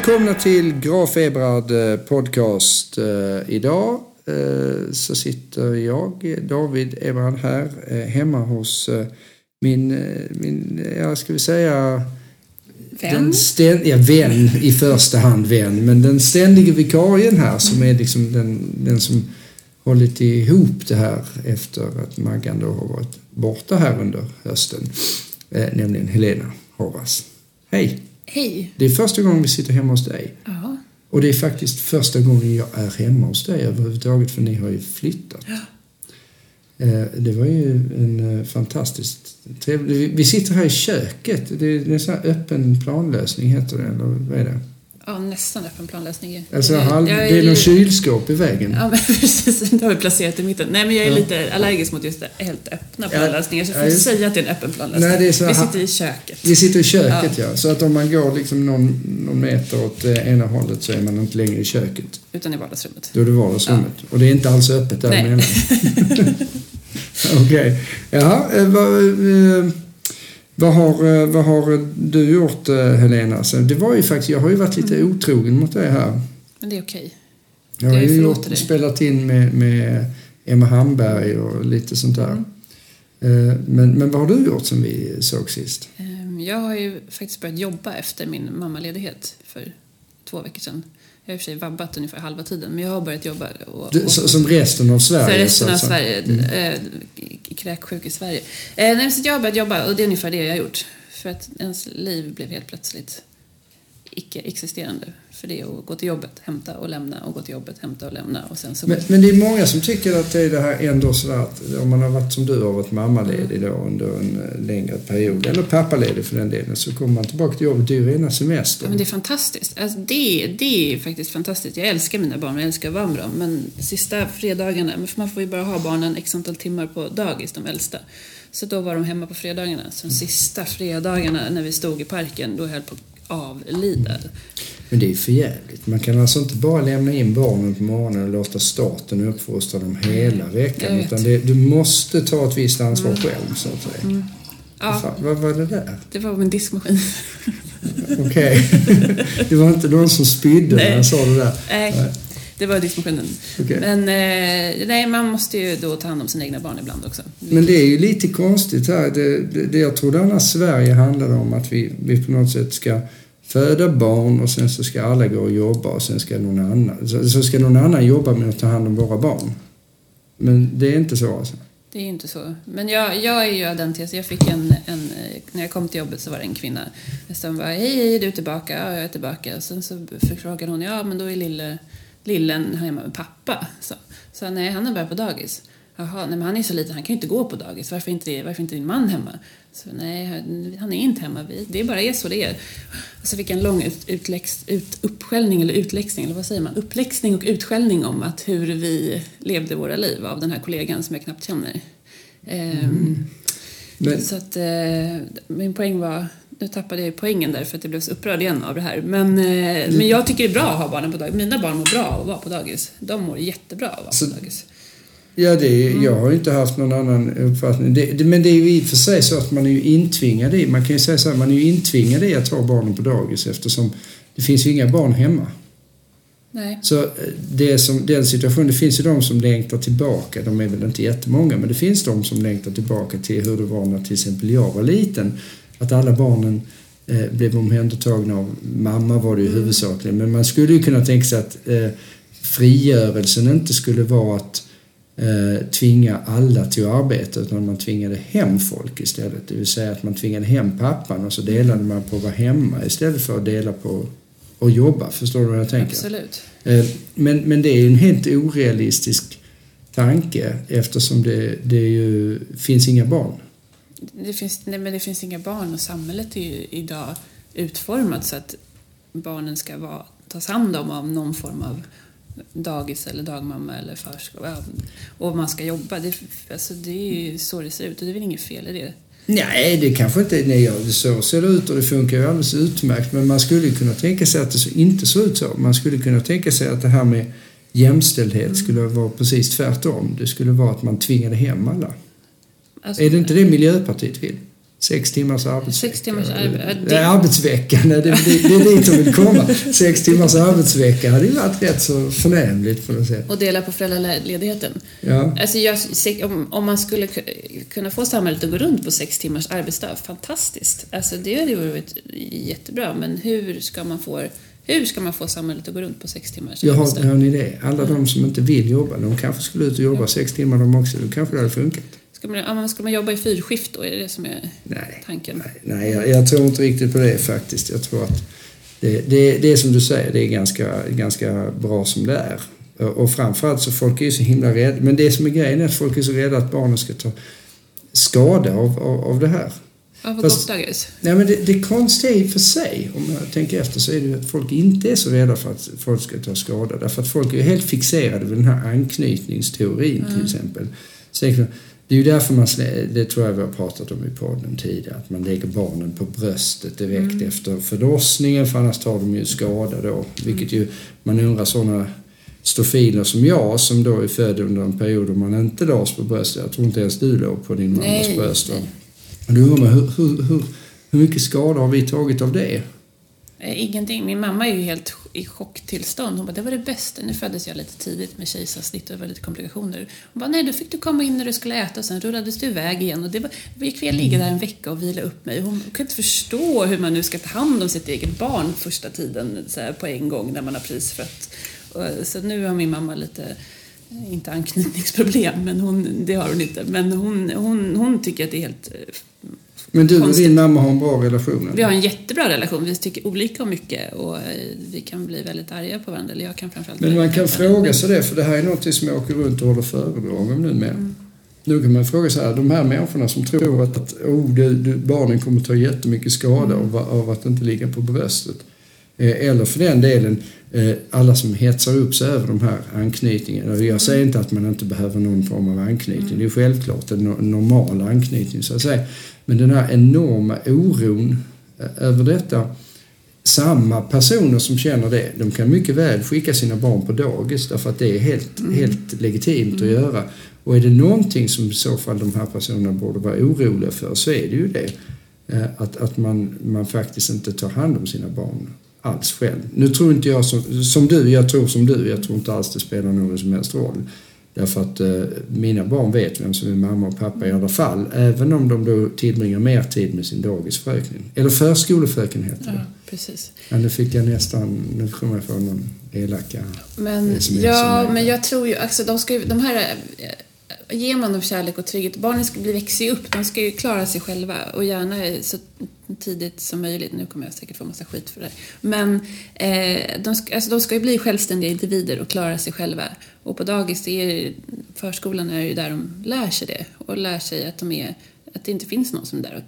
Välkomna till Graf Ebrard eh, podcast. Eh, idag eh, så sitter jag, David Ebrard här, hemma hos min, min ja, ska vi säga, Vän? Den ständ, ja, vän i första hand vän, men den ständige vikarien här som är liksom den, den som hållit ihop det här efter att Maggan då har varit borta här under hösten, nämligen Helena Horvath. Hej! Hej! Det är första gången vi sitter hemma hos dig. Ja. Och det är faktiskt första gången jag är hemma hos dig överhuvudtaget för ni har ju flyttat. Ja. Eh, det var ju en eh, fantastiskt trevlig... Vi sitter här i köket. Det är en sån här öppen planlösning heter det, eller vad är det? Ja, nästan öppen planlösning. Alltså, halv, det är någon kylskåp i vägen. Ja, men precis. Det har vi placerat i mitten. Nej, men jag är Ja. lite allergisk mot just det helt öppna Ja, planlösningar. Så jag ja, får just- säga att det är en öppen planlösning. Nej, det är så vi sitter i köket. Vi sitter i köket ja. Så att om man går liksom någon, någon meter åt eh, ena hållet så är man inte längre i köket. Utan i vardagsrummet. Då är det vardagsrummet. Och det är inte alls öppet Nej. däremellan. Okej. Jaha, eh, vad, eh, vad, har, eh, vad har du gjort eh, Helena? Så det var ju faktiskt, jag har ju varit lite Mm. otrogen mot dig här. Men det är okej. Jag har ju gjort, dig. spelat in med, med Emma Hamberg och lite sånt där. Mm. Eh, Men, men vad har du gjort sen vi såg sist? Ehm, Jag har ju faktiskt börjat jobba efter min mammaledighet för två veckor sedan. Jag har i och för sig vabbat ungefär halva tiden, men jag har börjat jobba. Och, och, så- som resten av Sverige? För resten så av. Sverige. Mm. Eh, kräksjuk i Sverige. Eh, nej, så jag har börjat jobba och det är ungefär det jag har gjort. För att ens liv blev helt plötsligt icke-existerande. För det är att gå till jobbet, hämta och lämna och gå till jobbet, hämta och lämna och sen så... Men, men det är många som tycker att det är det här ändå sådär att om man har varit som du har varit mammaledig då under en eh, längre period eller pappaledig för den delen så kommer man tillbaka till jobbet. Det är ju rena Ja, semestern. men det är fantastiskt. Alltså, det, det är faktiskt fantastiskt. Jag älskar mina barn och jag älskar att vara med dem. Men sista fredagarna, för man får ju bara ha barnen x antal timmar på dagis, de äldsta. Så då var de hemma på fredagarna. Så de sista fredagarna när vi stod i parken, då höll på avlida. Men det är för jävligt. Man kan alltså inte bara lämna in barnen på morgonen och låta staten uppfostra dem hela veckan. Jag vet. Utan det, du måste ta ett visst ansvar själv så att säga. Vad, Ja, fan, vad var det där? det var min diskmaskin. Okej. det var inte någon som spydde när jag sa det där. Nej. Det var diskmaskinen. Okej. Men eh, nej, man måste ju då ta hand om sina egna barn ibland också. Men det är ju lite konstigt här. Det, det, det jag trodde annars Sverige handlade om att vi, vi på något sätt ska föda barn och sen så ska alla gå och jobba och sen ska någon annan, så, så ska någon annan jobba med att ta hand om våra barn. Men det är inte så alltså. Det är ju inte så. Men jag, jag är ju av den tesen. Jag fick en, en... eh, När jag kom till jobbet så var det en kvinna som bara Hej, hej, är du tillbaka? Ja, jag är tillbaka. Sen så förfrågade hon Ja, men då är lille, lillen hemma med pappa. Så, så nej, han är bara på dagis. Jaha, nej men han är så liten, han kan ju inte gå på dagis. Varför inte, varför inte din man hemma? Så nej, han- är inte hemma. Det är bara är så det är. Och så fick jag en lång ut, utläx, ut, uppskällning, eller utläxning, eller vad säger man? Uppläxning och utskällning om att hur vi levde våra liv av den här kollegan som jag knappt känner. Ehm, Men, Så att eh, min poäng var, nu tappade jag ju poängen där för att jag blev så upprörd igen av det här. Men, eh, men jag tycker det är bra att ha barnen på dagis. Mina barn mår bra av att vara på dagis. De mår jättebra av att vara Så- på dagis. ja, det är, jag har inte haft någon annan uppfattning. Det, det, men det är ju i och för sig så att man är ju intvingad i, man kan ju säga så här, man är ju intvingad i att ha barnen på dagis eftersom det finns ju inga barn hemma. Nej. Så eh, det som, den situationen, det finns ju de som längtar tillbaka, de är väl inte jättemånga, men det finns de som längtar tillbaka till hur det var när till exempel jag var liten. Att alla barnen eh, blev omhändertagna av mamma var det ju huvudsakligen, men man skulle ju kunna tänka sig att eh, frigörelsen inte skulle vara att eh, tvinga alla till att arbeta utan man tvingade hem folk istället. Det vill säga att man tvingade hem pappan och så delade man på att vara hemma istället för att dela på att jobba. Förstår du vad jag tänker? Absolut. Eh, Men, men det är ju en helt orealistisk tanke eftersom det, det ju, finns inga barn. Det finns, nej, men det finns inga barn och samhället är ju idag utformat så att barnen ska vara, tas hand om av någon form av dagis eller dagmamma eller förskola. Och man ska jobba. Det, alltså, det är ju så det ser ut och det är väl inget fel i det. Nej, det kanske inte är så ser det ut och det funkar ju alldeles utmärkt. Men man skulle ju kunna tänka sig att det inte såg ut så. Man skulle kunna tänka sig att det här med jämställdhet skulle vara precis tvärtom. Det skulle vara att man tvingade hem alla. Alltså, Är det inte det Miljöpartiet vill? Sex timmars arbetsvecka. Sex timmars arbe- det... arbetsvecka, nej, det, det, det är dit de vill komma. Sex timmars arbetsvecka hade ju varit rätt så förnämligt på något sätt. Och dela på föräldraledigheten. Ja. Alltså jag, om, om man skulle ku- kunna få samhället att gå runt på sex timmars arbetsdag, fantastiskt. Alltså det hade ju varit jättebra, men hur ska man få hur ska man få samhället att gå runt på sex timmars Jag har, arbetsdag? hör ni det? Alla de som inte vill jobba, de kanske skulle ut och jobba sex timmar de också. Då kanske det hade funkat. Ska man, ja, ska man jobba i fyrskift då? Är det det som är Nej, tanken? nej, nej jag, jag tror inte riktigt på det faktiskt. Jag tror att det, det, det är som du säger, det är ganska, ganska bra som det är. Och framförallt så folk är ju så himla rädda. Men det som är grejen är att folk är så rädda att barnen ska ta skada av, av, av det här. Vad Fast- gott dagis. Nej, men det, det konstiga i och för sig, om jag tänker efter, så är det ju att folk inte är så rädda för att folk ska ta skada. Därför att folk är ju helt fixerade vid den här anknytningsteorin till exempel. Så det är ju därför man, det tror jag vi har pratat om i podden tidigare, att man lägger barnen på bröstet direkt efter förlossningen för annars tar de ju skada då. Vilket ju, man undrar sådana stofiler som jag som då är född under en period då man inte lades på bröstet. Jag tror inte ens du låg på din mammas Nej, bröst. då undrar man, hur, hur, hur, hur mycket skada har vi tagit av det? Eh, ingenting. Min mamma är ju helt i chocktillstånd. Hon bara, det var det bästa. Nu föddes jag lite tidigt med kejsarsnitt och det var lite komplikationer. Hon bara, nej då fick du komma in när du skulle äta och sen rullades du iväg igen. Och det var, då gick väl ligga där en vecka och vila upp mig. Hon kan inte förstå hur man nu ska ta hand om sitt eget barn första tiden så här, på en gång när man har prisfött. Och, eh, så nu har min mamma lite eh, inte anknytningsproblem, men hon, det har hon inte. Men hon, hon, hon tycker att det är helt men du och din mamma har en bra relation? eller? vi har en jättebra relation. Vi tycker olika om mycket och eh, vi kan bli väldigt arga på varandra. Eller jag kan framförallt Men man kan fråga sig det, för det här är något som jag åker runt och håller föredrag om nu med. Mm. Nu kan man fråga här, de här människorna som tror att, att oh, du, du, barnen kommer ta jättemycket skada Mm. av, av att inte ligga på bröstet. Eh, eller för den delen eh, alla som hetsar upp sig över de här anknytningarna. Mm. Jag säger inte att man inte behöver någon form av anknytning. Det är självklart en no- normal anknytning så att säga. Men den här enorma oron eh, över detta samma personer som känner det, de kan mycket väl skicka sina barn på dagis därför att det är helt, helt legitimt att göra. Och är det någonting som i så fall de här personerna borde vara oroliga för så är det ju det. Att, att man, man faktiskt inte tar hand om sina barn alls själv. Nu tror inte jag som, som du, jag tror som du, jag tror inte alls det spelar någon som helst roll. Därför att eh, mina barn vet vem som är mamma och pappa i alla fall. Även om de då tillbringar mer tid med sin dagisfröken. Eller förskolefröken heter det. Ja, precis. Ja, nu fick jag nästan, nu kommer jag få någon elaka. Men, ja, men jag tror ju, alltså de ska ju, de här, eh, ger man dem kärlek och trygghet, barnen ska bli, växer ju upp, de ska ju klara sig själva och gärna så tidigt som möjligt. Nu kommer jag säkert få massa skit för det. Men eh, de, ska, alltså, de ska ju bli självständiga individer och klara sig själva. Och på dagis, är, förskolan är ju där de lär sig det och lär sig att, de är, att det inte finns någon som är där och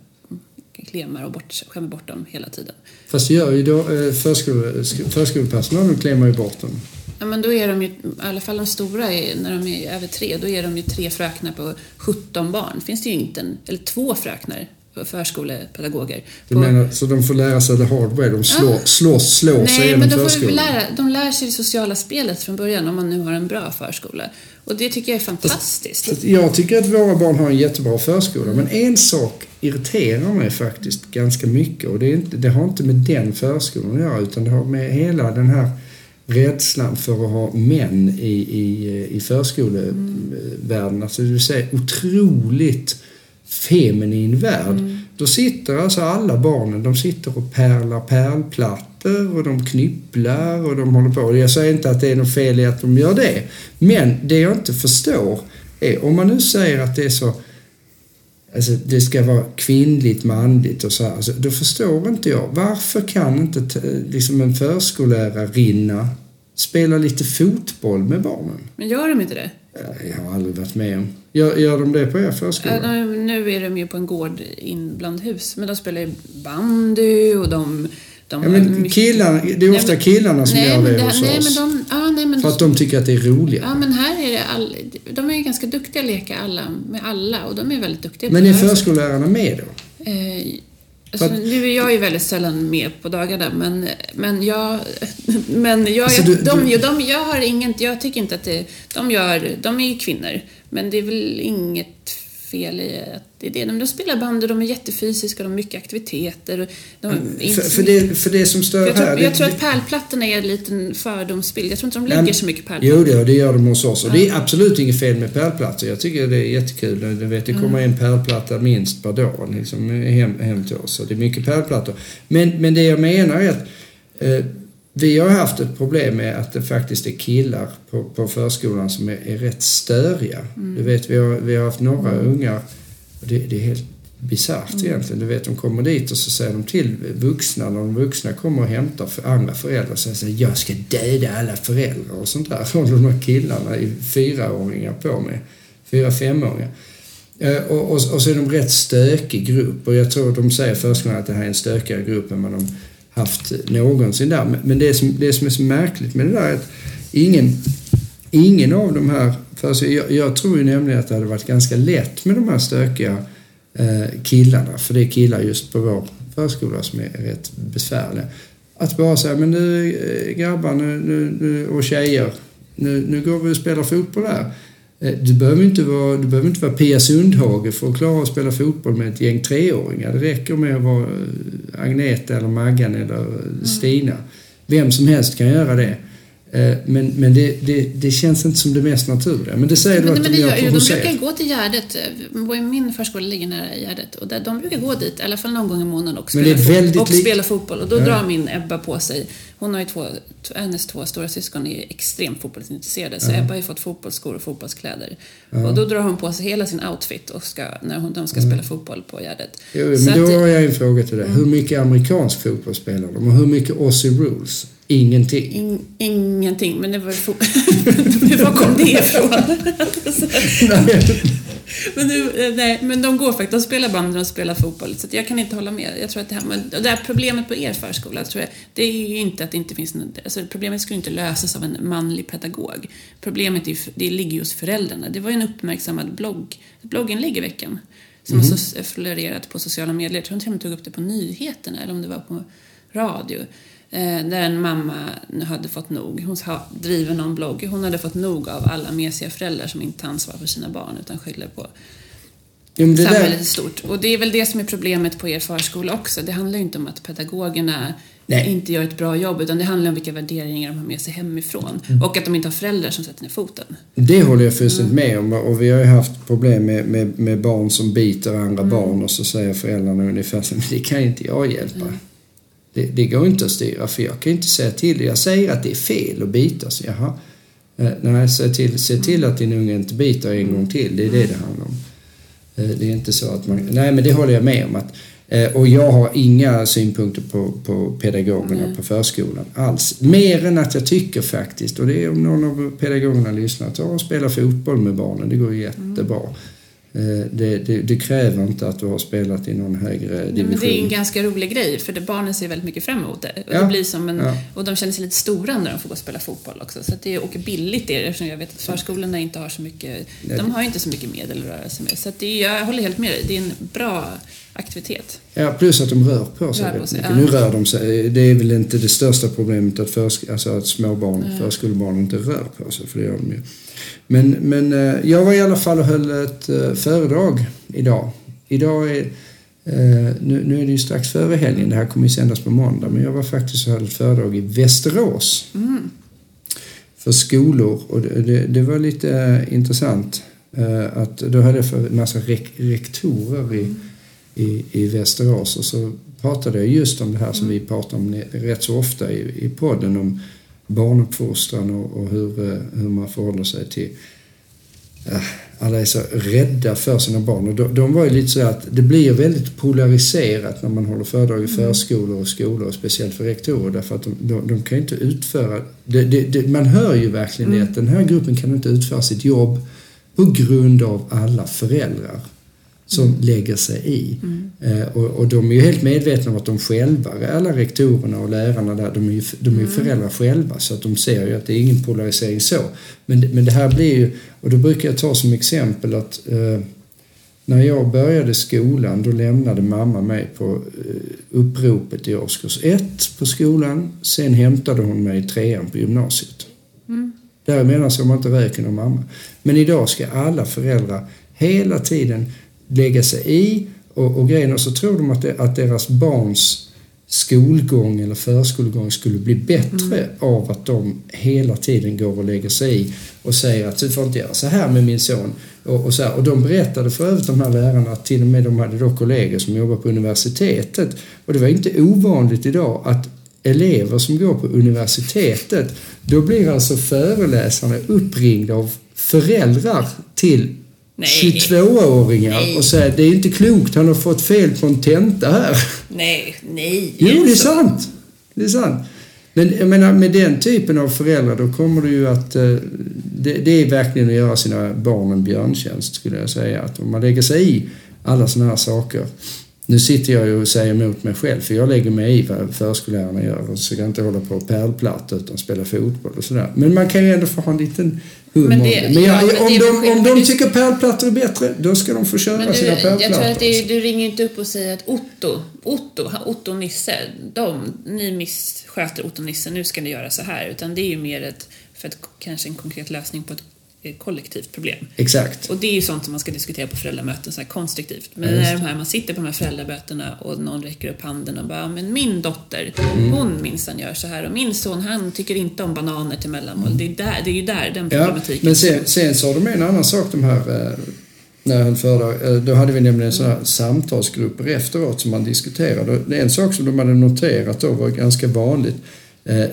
klemar och bort, skämmer bort dem hela tiden. Fast det gör ju då eh, förskole, sk- förskolepersonalen klämmer ju bort dem. Ja, men då är de ju, i alla fall de stora, är, när de är över tre, då är de ju tre fröknar på 17 barn. Finns det ju inte en, eller två fröknar, förskolepedagoger. Du menar, så de får lära sig the hard way, de slår, slåss, slår sig Nej, genom men de, får ju förskolan. lära, de lär sig det sociala spelet från början om man nu har en bra förskola. Och det tycker jag är fantastiskt. Jag tycker att våra barn har en jättebra förskola. Men en sak irriterar mig faktiskt ganska mycket. Och det, är inte, det har inte med den förskolan att göra utan det har med hela den här rädslan för att ha män i, i, i förskolevärlden. Alltså det vill säga otroligt feminin värld. Då sitter alltså alla barnen, de sitter och pärlar pärlplattor och de knypplar och de håller på. Jag säger inte att det är något fel i att de gör det. Men det jag inte förstår är, om man nu säger att det är så Alltså det ska vara kvinnligt, manligt och så här. Alltså, då förstår inte jag. Varför kan inte liksom en förskolärarinna spela lite fotboll med barnen? Men gör de inte det? Jag har aldrig varit med om. Gör, gör de det på er förskola? de- Nu är de ju på en gård in bland hus, men de spelar ju bandy och de... de Ja, men killarna, det är Nej, ofta men- killarna som nej, gör det det, hos nej, oss. men de, ja, nej, men För att de tycker att det är roligt. Ja, men här är det all, de är ju ganska duktiga att leka alla, med alla och de är väldigt duktiga Men är förskollärarna med då? Eh, alltså, nu är jag ju väldigt sällan med på dagarna, men, men jag... Men jag, Alltså, jag, du- de, du- de, jag har inget... Jag tycker inte att det... De gör... De är ju kvinnor, men det är väl inget fel i att det är det. De, spelar bandy, de är jättefysiska, de har mycket aktiviteter. Mm. För, för, det, för det som stör jag tror, här... jag det, tror att pärlplattorna är en liten fördomsbild. Jag tror inte de lägger så mycket pärlplattor. Jo, det, gör de hos oss. Och det är absolut inget fel med pärlplattor. Jag tycker det är jättekul. Du vet, det kommer en pärlplatta minst per dag liksom, hem, hem till oss. Så det är mycket pärlplattor. Men, men det jag menar är att eh, vi har haft ett problem med att det faktiskt är killar på, på förskolan som är, är rätt störiga. Du vet, vi har, vi har haft några ungar och det, det är helt bisarrt egentligen. Du vet, de kommer dit och så säger de till vuxna, när de vuxna kommer och hämtar för andra föräldrar, så säger jag ska döda alla föräldrar och sånt där. håller de här killarna i fyraåringar på med. Fyra, femåringar. Eh, Och, och, och så är de rätt stökig grupp och jag tror de säger förskolan att det här är en stökigare grupp än vad de haft någonsin där. Men- det som, det som är så märkligt med det där är att ingen, ingen av de här, för alltså, jag, jag tror ju nämligen att det hade varit ganska lätt med de här stökiga eh, killarna, för det är killar just på vår förskola som är rätt besvärliga. Att bara säga, men nu eh, grabbar nu, nu, nu, och tjejer, nu, nu går vi och spelar fotboll här. Eh, Du behöver inte vara, du behöver inte vara Pia Sundhage för att klara att spela fotboll med ett gäng treåringar. Det räcker med att vara eh, Agneta eller Maggan eller eh, Stina. Vem som helst kan göra det. Men, men det, det, det känns inte som det mest naturliga. Men det säger du att men de det gör de brukar gå till Gärdet. Min förskola ligger nära Gärdet. Och där, de brukar gå dit, i alla fall någon gång i månaden och spela, fot- och spela fotboll. Och då Ja. drar min Ebba på sig. Hon har ju två, hennes två stora syskon är extremt fotbollsintresserade. Så Ebba har ju fått fotbollsskor och fotbollskläder. Och då drar hon på sig hela sin outfit och ska, när hon, de ska spela fotboll på Gärdet. Jo, Så men då att- har jag en fråga till dig. Mm. Hur mycket amerikansk fotboll spelar de och hur mycket Aussie rules? Ingenting. In, ingenting, men det var fo- Var kom det ifrån? men, nu, eh, nej, men de går faktiskt, de spelar bandy och spelar fotboll. Så jag kan inte hålla med. Jag tror att det här, men det här problemet på er förskola, tror jag, det är ju inte att det inte finns något, alltså Problemet skulle inte lösas av en manlig pedagog. Problemet är, det ligger ju hos föräldrarna. Det var ju en uppmärksammad blogg, blogginlägg i veckan som har så- florerat på sociala medier. Jag tror inte de tog upp det på nyheterna eller om det var på radio. Eh, där en mamma nu hade fått nog. Hon driver någon blogg. Hon hade fått nog av alla mesiga föräldrar som inte tar ansvar för sina barn utan skyller på men det samhället i stort. Och det är väl det som är problemet på er förskola också. Det handlar ju inte om att pedagogerna Nej. inte gör ett bra jobb utan det handlar om vilka värderingar de har med sig hemifrån. Mm. Och att de inte har föräldrar som sätter ner foten. det håller jag fullständigt med om och vi har ju haft problem med, med, med barn som biter Mm. andra barn och så säger föräldrarna ungefär så men det kan inte jag hjälpa. Det, det går inte att styra för jag kan inte säga till Jag säger att det är fel att bita. Så jaha. Eh, nej, se till, se till att din unge inte biter en gång till. Det är det det handlar om. Eh, det är inte så att man... Nej, men det håller jag med om. Att, eh, och jag har inga synpunkter på, på pedagogerna Nej. på förskolan alls. Mer än att jag tycker faktiskt, och det är om någon av pedagogerna lyssnar, ta och spela fotboll med barnen. Det går jättebra. Eh, Det, det, det kräver inte att du har spelat i någon högre Nej, men division. det är en ganska rolig grej för det, barnen ser väldigt mycket fram emot det. Och, Ja. det blir som en, Ja. och de känner sig lite stora när de får gå och spela fotboll också. Så det är, och billigt är det eftersom jag vet att förskolorna inte har så mycket, Nej, de har inte så mycket medel att röra sig med. Så det jag håller helt med dig, det är en bra aktivitet. Ja, plus att de rör på sig Rör på sig, mycket. ja. Nu rör de sig. Det är väl inte det största problemet att, försk- alltså att småbarn, förskolebarn inte rör på sig, för det gör de ju. Men, men eh, jag var i alla fall och höll ett eh, föredrag idag. Idag är, eh, nu, nu är det ju strax före helgen, det här kommer ju sändas på måndag, men jag var faktiskt och höll ett föredrag i Västerås. För skolor och det, det, det var lite intressant. att då hade jag för en massa rek, rektorer i, i, i Västerås och så pratade jag just om det här som vi pratar om rätt så ofta i, i podden om barnuppfostran och, och hur, eh, hur man förhåller sig till eh, alla är så rädda för sina barn. Och de, de var ju lite så att det blir väldigt polariserat när man håller föredrag i förskolor och skolor och speciellt för rektorer därför att de, de, de kan inte utföra det, det, det, man hör ju verkligen det att den här gruppen kan inte utföra sitt jobb på grund av alla föräldrar som lägger sig i. Eh, och, och de är ju helt medvetna om att de själva, alla rektorerna och lärarna där, de är ju, de är ju föräldrar själva så att de ser ju att det är ingen polarisering så. Men, men det här blir ju, och då brukar jag ta som exempel att eh, när jag började skolan då lämnade mamma mig på eh, uppropet i årskurs ett på skolan. Sen hämtade hon mig i trean på gymnasiet. Däremellan såg man inte röken av mamma. Men idag ska alla föräldrar hela tiden lägga sig i och, och grejen och så tror de att, det, att deras barns skolgång eller förskolegång skulle bli bättre mm. av att de hela tiden går och lägger sig i och säger att du får inte göra så här med min son. Och, och, så här. och de berättade för övrigt de här lärarna att till och med de hade då kollegor som jobbar på universitetet och det var inte ovanligt idag att elever som går på universitetet då blir alltså föreläsarna uppringda av föräldrar till 22-åringar och säger det är inte klokt, han har fått fel på en tenta här. Nej, nej. Jo, det är sant. Det är sant. Men jag menar, med den typen av föräldrar då kommer det ju att... Eh, det, det är verkligen att göra sina barn en björntjänst skulle jag säga. Att om man lägger sig i alla sådana här saker nu sitter jag ju och säger emot mig själv för jag lägger mig i vad förskollärarna gör och så kan jag inte hålla på pärlplatta utan spela fotboll och sådär. Men man kan ju ändå få ha en liten hum men det, om det. Men, jag, ja, om, de, om de tycker pärlplattor är bättre, då ska de få köra du, sina pärlplattor. Jag tror att det, du ringer inte upp och säger att Otto, Otto, Otto och Nisse, de, ni missköter Otto och Nisse, nu ska ni göra så här. Utan det är ju mer ett, för att kanske en konkret lösning på ett kollektivt problem. Exakt. Och det är ju sånt som man ska diskutera på föräldramöten, så här konstruktivt. Men när de här, man sitter på de här föräldramötena och någon räcker upp handen och bara men min dotter, mm. hon minsann gör så här och min son han tycker inte om bananer till mellanmål. Det är, där, det är ju där den problematiken ja, Men sen, sen har de en annan sak de här eh, när han föredrag, eh, då hade vi nämligen sådana här samtalsgrupper efteråt som man diskuterade. En sak som de hade noterat då var ganska vanligt Eh,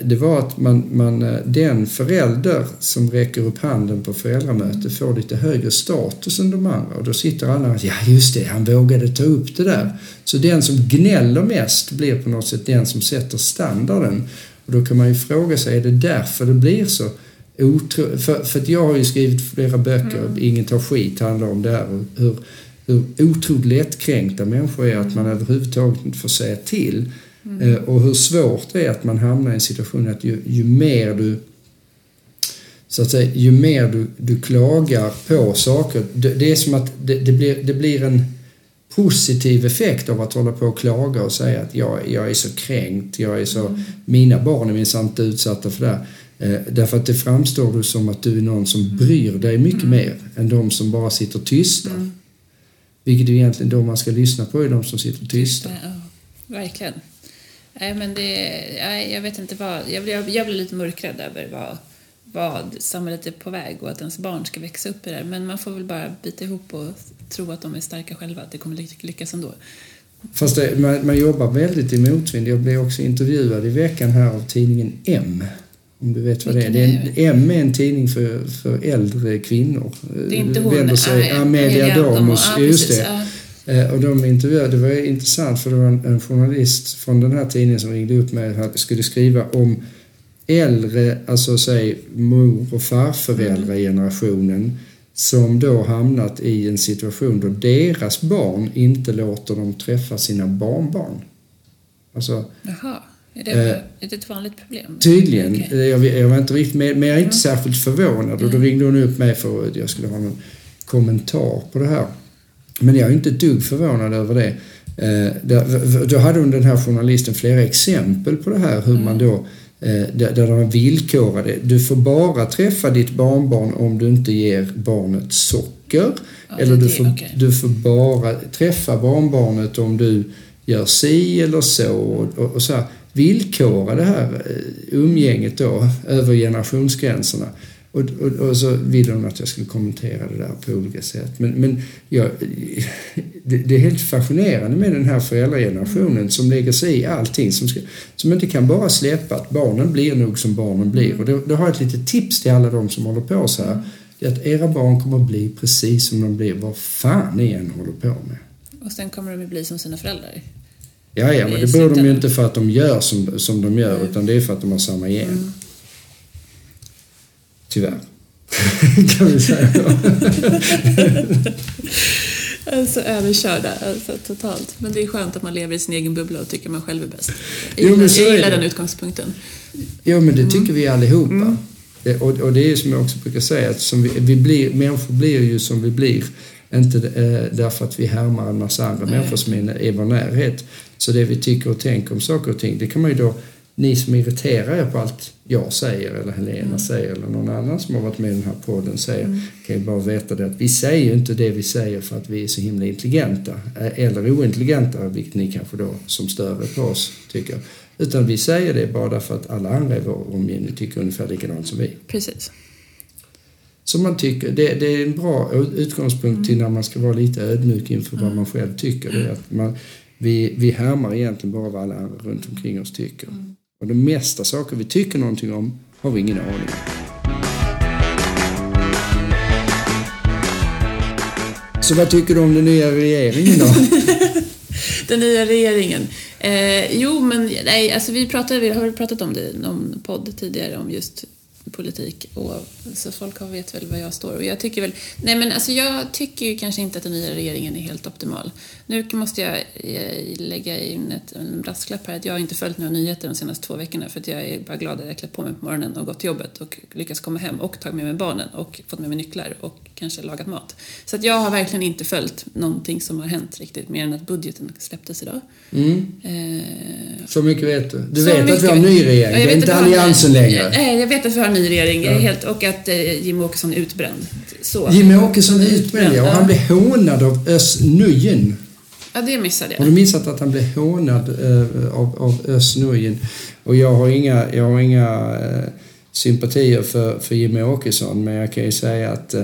det var att man, man, eh, den förälder som räcker upp handen på föräldramöte får lite högre status än de andra och då sitter alla och ja just det, han vågade ta upp det där. Så den som gnäller mest blir på något sätt den som sätter standarden. Och då kan man ju fråga sig, är det därför det blir så otro... För, för att jag har ju skrivit flera böcker, mm. Ingen tar skit, handlar om det här hur, hur otroligt lättkränkta människor är att man överhuvudtaget inte får säga till. Mm. Och hur svårt det är att man hamnar i en situation att ju, ju mer du så att säga, ju mer du, du klagar på saker, det, det är som att det, det, blir, det blir en positiv effekt av att hålla på och klaga och säga att jag, jag är så kränkt, jag är så, mm. mina barn är minsann inte utsatta för det här. Eh, därför att det framstår du som att du är någon som mm. bryr dig mycket mm. mer än de som bara sitter tysta. Mm. Vilket är egentligen de man ska lyssna på, är de som sitter tysta. Ja, verkligen. Nej, men det, nej, jag vet inte vad, jag blir, jag blir lite mörkrädd över vad, vad samhället är på väg och att ens barn ska växa upp i det. Men man får väl bara bita ihop och tro att de är starka själva, att det kommer lyckas ändå. Fast det, man, man, jobbar väldigt i motvind. Jag blev också intervjuad i veckan här av tidningen M. Om du vet vad Vilken det är. Det är en, M är en tidning för, för äldre kvinnor. Det är inte hon? Vänder sig, ah, Amelia Damus, just det. Ja. Eh, och de intervjuade, det var intressant för det var en, journalist från den här tidningen som ringde upp mig och skulle skriva om äldre, alltså säg mor och farföräldragenerationen som då hamnat i en situation då deras barn inte låter dem träffa sina barnbarn. Alltså, Jaha. Är det, eh, ett vanligt problem? Tydligen. Okay. Jag, jag var inte riktigt med, men jag är inte mm. särskilt förvånad. Och då mm. ringde hon upp mig för att jag skulle ha någon kommentar på det här. Men jag är inte ett dugg förvånad över det. Eh, då hade hon den här journalisten flera exempel på det här hur man då eh, där de villkorade. Du får bara träffa ditt barnbarn om du inte ger barnet socker. Ja, eller du får, okay. du får bara träffa barnbarnet om du gör si eller så. Och, och så här, villkora det här eh, umgänget då över generationsgränserna. Och, och, och, så ville hon att jag skulle kommentera det där på olika sätt. Men, men ja, det, det, är helt fascinerande med den här föräldragenerationen som lägger sig i allting. Som, ska, som inte kan bara släppa att barnen blir nog som barnen blir. Och då, då har jag ett litet tips till alla de som håller på så här. Det är att era barn kommer att bli precis som de blir vad fan ni än håller på med. Och sen kommer de att bli som sina föräldrar. Ja, ja, men det beror de ju inte för att de gör som, som de gör mm. utan det är för att de har samma gen. Mm. Tyvärr. kan vi säga. alltså överkörda, alltså totalt. Men det är skönt att man lever i sin egen bubbla och tycker man själv är bäst. Jag gillar, jo, jag gillar den utgångspunkten. Jo, men det tycker mm. vi allihopa. Mm. Och, och det är som jag också brukar säga, att som vi, vi blir, människor blir ju som vi blir. Inte eh, därför att vi härmar en massa andra Nej. människor som är i vår närhet. Så det vi tycker och tänker om saker och ting, det kan man ju då ni som irriterar er på allt jag säger eller Helena mm. säger eller någon annan som har varit med i den här podden säger mm. kan ju bara veta det att vi säger inte det vi säger för att vi är så himla intelligenta eh, eller ointelligenta, vilket ni kanske då som större på oss tycker. Utan vi säger det bara därför att alla andra i vår omgivning tycker ungefär likadant som vi. Precis. Så man tycker, det, det är en bra utgångspunkt mm. till när man ska vara lite ödmjuk inför mm. vad man själv tycker. Det är att man, vi, vi härmar egentligen bara vad alla andra runt omkring oss tycker. Mm. Och de mesta saker vi tycker någonting om har vi ingen aning om. Så vad tycker du om den nya regeringen då? den nya regeringen? Eh, jo, men nej, alltså vi pratade, vi har pratat om det i någon podd tidigare om just politik. Och, så folk vet väl var jag står. Och jag tycker väl, nej men alltså jag tycker ju kanske inte att den nya regeringen är helt optimal. Nu måste jag eh, lägga in ett, en brasklapp här att jag har inte följt några nyheter de senaste två veckorna för att jag är bara glad att jag klätt på mig på morgonen och gått till jobbet och lyckats komma hem och tagit med mig barnen och fått med mig nycklar och kanske lagat mat. Så att jag har verkligen inte följt någonting som har hänt riktigt mer än att budgeten släpptes idag. Mm. Eh, så mycket vet du. Du vet att vi har en ny regering, det är inte Alliansen längre. Nej, jag vet att vi har en ny regering ja. helt, och att eh, Jimmie Åkesson är utbränd. Så. Jimmie Åkesson är utbränd, ja. Och han blev hånad av Özz Nujen. Ja, det missade jag. Har du missat att han blev hånad eh, av, av Özz Nujen? Och jag har inga, jag har inga eh, sympatier för, för Jimmie Åkesson, men jag kan ju säga att eh,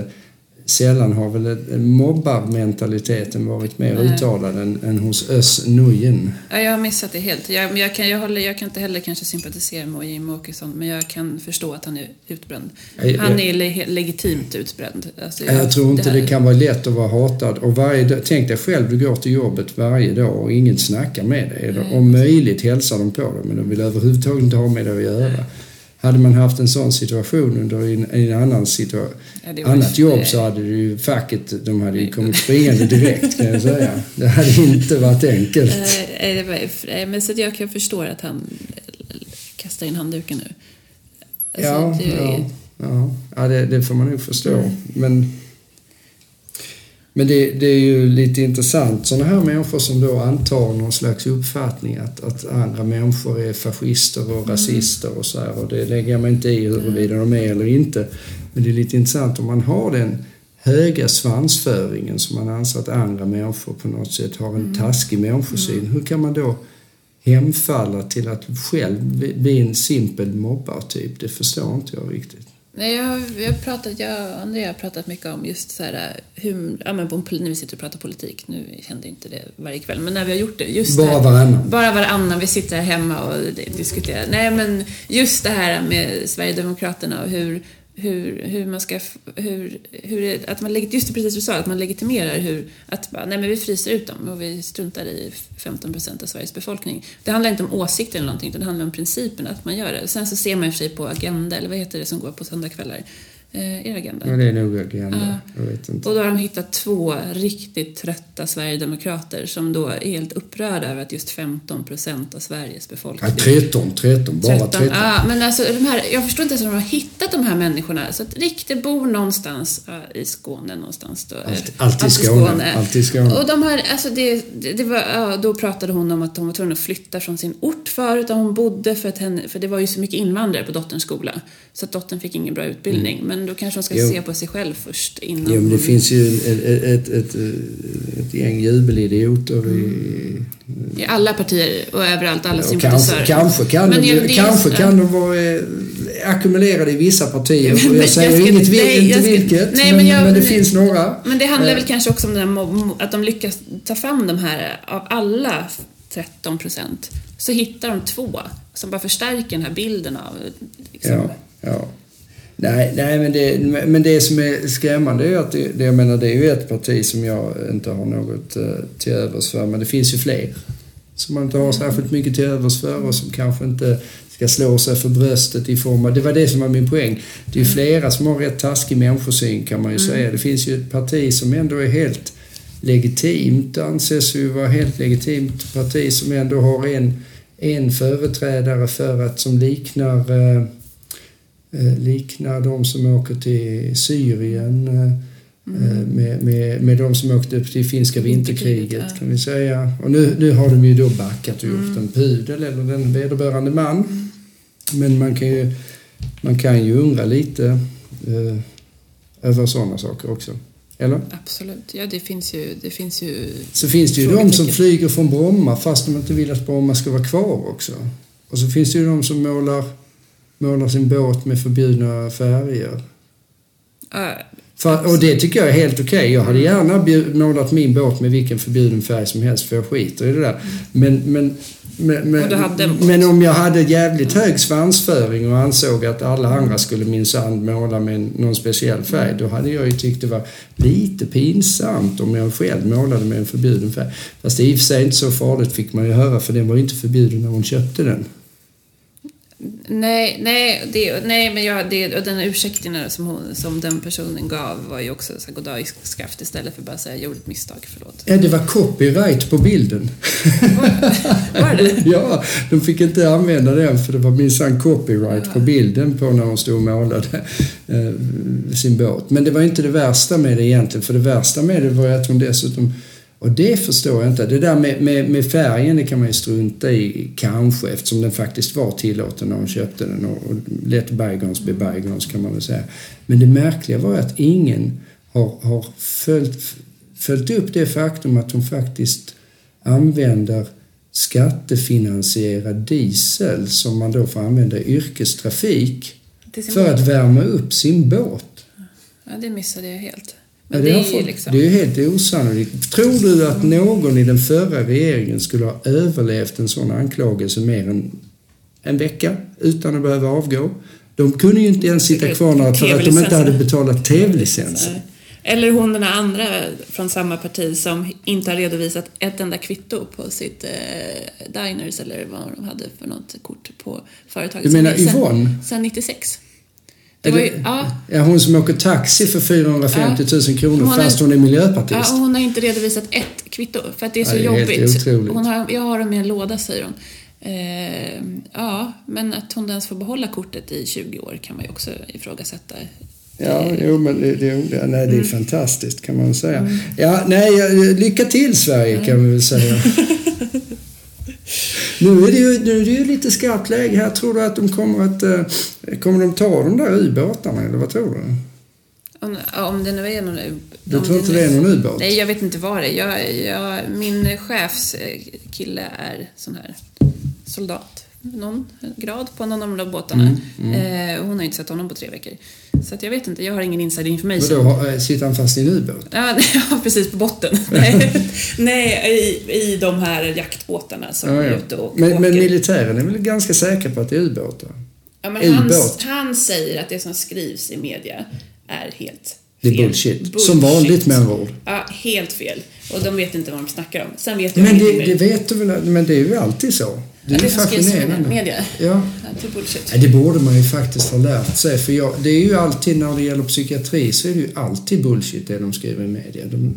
sällan har väl mobbarmentaliteten varit mer Nej. uttalad än, än hos Özz Nujen. Ja, jag har missat det helt. Jag, jag, kan, jag, håller, jag kan inte heller kanske sympatisera med Jimmie Åkesson, men jag kan förstå att han är utbränd. Han är le, legitimt utbränd. Alltså, jag, jag, tror inte det, det, kan vara lätt att vara hatad. Och varje tänk dig själv, du går till jobbet varje dag och ingen snackar med dig. Nej. Om möjligt hälsar de på dig, men de vill överhuvudtaget inte ha med dig att göra. Nej. Hade man haft en sån situation under en, en annan situation, ja, annat jobb så hade ju facket, de hade ju kommit springande direkt kan jag säga. Det hade inte varit enkelt. Äh, men så jag kan förstå att han kastar in handduken nu. Alltså, ja, det, ja, ja, ja det, det, får man nog förstå. Mm. Men men det, det, är ju lite intressant, sådana här människor som då antar någon slags uppfattning att, att andra människor är fascister och mm. rasister och så här. Och det lägger jag mig inte i huruvida de är eller inte. Men det är lite intressant om man har den höga svansföringen som man anser att andra människor på något sätt har en mm. taskig människosyn. Mm. Hur kan man då hemfalla till att själv bli en simpel mobbartyp? Det förstår inte jag riktigt. Nej, jag, jag har pratat, jag och Andrea har pratat mycket om just så här, hur, ja, men när vi sitter och pratar politik. Nu händer inte det varje kväll, men när vi har gjort det. Just bara varannan? Bara varannan. Vi sitter här hemma och diskuterar. Nej, men just det här med Sverigedemokraterna och hur hur, hur man ska, hur, hur, att man, just precis som du sa, att man legitimerar hur, att bara, nej men vi fryser ut dem och vi struntar i 15 procent av Sveriges befolkning. Det handlar inte om åsikter eller någonting, utan det handlar om principen att man gör det. Sen så ser man i och för sig på Agenda, eller vad heter det som går på söndagskvällar, eh, er agenda? Ja, det är nog agenda. Uh, jag vet inte. Och då har de hittat två riktigt trötta sverigedemokrater som då är helt upprörda över att just 15 procent av Sveriges befolkning... Ja, 13, 13, bara 13. 13. Ja, men alltså de här, jag förstår inte ens hur de har hittat de här människorna. Så att Riktigt bor någonstans ja, i Skåne någonstans då. Allt, alltid Skåne. Skåne. Alltid Skåne. Och de här, alltså det, det, det var, ja, då pratade hon om att hon var tvungen att flytta från sin ort förut där hon bodde för att henne, för det var ju så mycket invandrare på dotterns skola. Så att dottern fick ingen bra utbildning. Mm. Men då kanske hon ska jo. se på sig själv först innan Jo, men det hon... finns ju ett, ett, ett, ett gäng jubelidioter mm. i... I alla partier och överallt, alla sympatisörer. Kanske, kanske kan, men, de, kanske kan de vara eh, ackumulerade i vissa partier. Och jag säger jag ska, inget, nej, inte ska, vilket, nej, men, jag, men, det finns några. Men det handlar väl eh. kanske också om den här, att de lyckas ta fram de här, av alla 13 procent, så hittar de två som bara förstärker den här bilden av... Liksom, ja, ja. Nej, nej men, det, men det som är skrämmande är att det, det, jag menar, det är ju ett parti som jag inte har något uh, till övers för, men det finns ju fler som man inte har särskilt mycket till övers för och som kanske inte ska slå sig för bröstet i form av... Det var det som var min poäng. Det är ju flera som har rätt taskig människosyn kan man ju mm. säga. Det finns ju ett parti som ändå är helt legitimt, anses ju vara helt legitimt parti som ändå har en, en företrädare för att som liknar uh, Eh, liknar de som åker till Syrien eh, mm. med, med, med de som åkte upp till finska vinterkriget ja. kan vi säga. Och nu, nu har de ju då backat och gjort mm. en pudel eller den vederbörande man. Mm. Men man kan ju, man kan ju undra lite eh, över sådana saker också. Eller? Absolut. Ja, det finns ju... Det finns ju Så finns det ju de som flyger från Bromma fast de inte vill att Bromma ska vara kvar också. Och så finns det ju de som målar, målar sin båt med förbjudna färger. För, och det tycker jag är helt okej. Jag hade gärna målat min båt med vilken förbjuden färg som helst för jag skiter i det där. Men, men, men, men, men om jag hade jävligt hög svansföring och ansåg att alla andra skulle minsann måla med någon speciell färg. Då hade jag ju tyckt det var lite pinsamt om jag själv målade med en förbjuden färg. Fast det är i och för sig inte så farligt fick man ju höra för den var ju inte förbjuden när hon köpte den. Nej, nej, det, nej men jag, det, och den ursäkten som, hon, som den personen gav var ju också så här, goddag yxskaft istället för bara att säga jag gjorde ett misstag, förlåt. Ja, det var copyright på bilden. Var det Ja, de fick inte använda den för det var minsann copyright på bilden på när hon stod och målade eh, sin båt. Men det var inte det värsta med det egentligen, för det värsta med det var att hon dessutom och det förstår jag inte. Det där med, med, med färgen det kan man ju strunta i kanske eftersom den faktiskt var tillåten när hon köpte den och, och let bygons be bygons kan man väl säga. Men det märkliga var att ingen har, har följt, följt upp det faktum att hon faktiskt använder skattefinansierad diesel som man då får använda i yrkestrafik för båt? att värma upp sin båt. Ja, det missade jag helt. Men det, är ju liksom... det är helt osannolikt. Tror du att någon i den förra regeringen skulle ha överlevt en sån anklagelse mer än en vecka utan att behöva avgå? De kunde ju inte ens sitta kvar några för att de inte hade betalat tv-licenser. Eller hon den andra från samma parti som inte har redovisat ett enda kvitto på sitt eh, diners eller vad de hade för något kort på företaget. Du menar sen, Yvonne? Sen 96. Det- ju, ja, Ja, hon som åker taxi för 450 000 kronor Hon fast hon är miljöpartist. ja, hon har inte redovisat ett kvitto för att det är så Ja, det är jobbigt. Hon har, jag har dem i en låda säger hon. Eh, ja, men att hon ens får behålla kortet i 20 år kan man ju också ifrågasätta. Ja, jo, men det, det, nej, det är Mm. fantastiskt kan man säga. Ja, nej, lycka till Sverige kan vi väl säga. nu, är det ju, nu är det ju lite skarpt läge här. Tror du att de kommer att... eh, Kommer de ta de där ubåtarna eller vad tror du? Om, om det nu är någon... Du om tror inte det är någon ubåt? Nej, jag vet inte vad det är. Jag, jag, min chefskille är sån här soldat. Någon grad på någon av de där båtarna. Mm, Eh, hon har inte sett honom på tre veckor. Så att jag vet inte, jag har ingen inside information. Vadå, har- eh, sitter han fast i en ubåt? Ja, precis på botten. Nej, i, i de här jaktbåtarna som Ja, är ja. ute och Men, åker. men militären är väl ganska säker på att det är ubåtar? ja, men han, ubåt. han säger att det som skrivs i media är helt Det är fel. bullshit. Som vanligt med andra ord. Ja, helt fel. Och de vet inte vad de snackar om. Sen vet jag Men det, det vet du väl? Men det är ju alltid så. Det är det i fascinerande. media. Ja. Ja, det är det borde man ju faktiskt ha lärt sig. För jag, det är ju alltid när det gäller psykiatri så är det ju alltid bullshit det de skriver i media. De,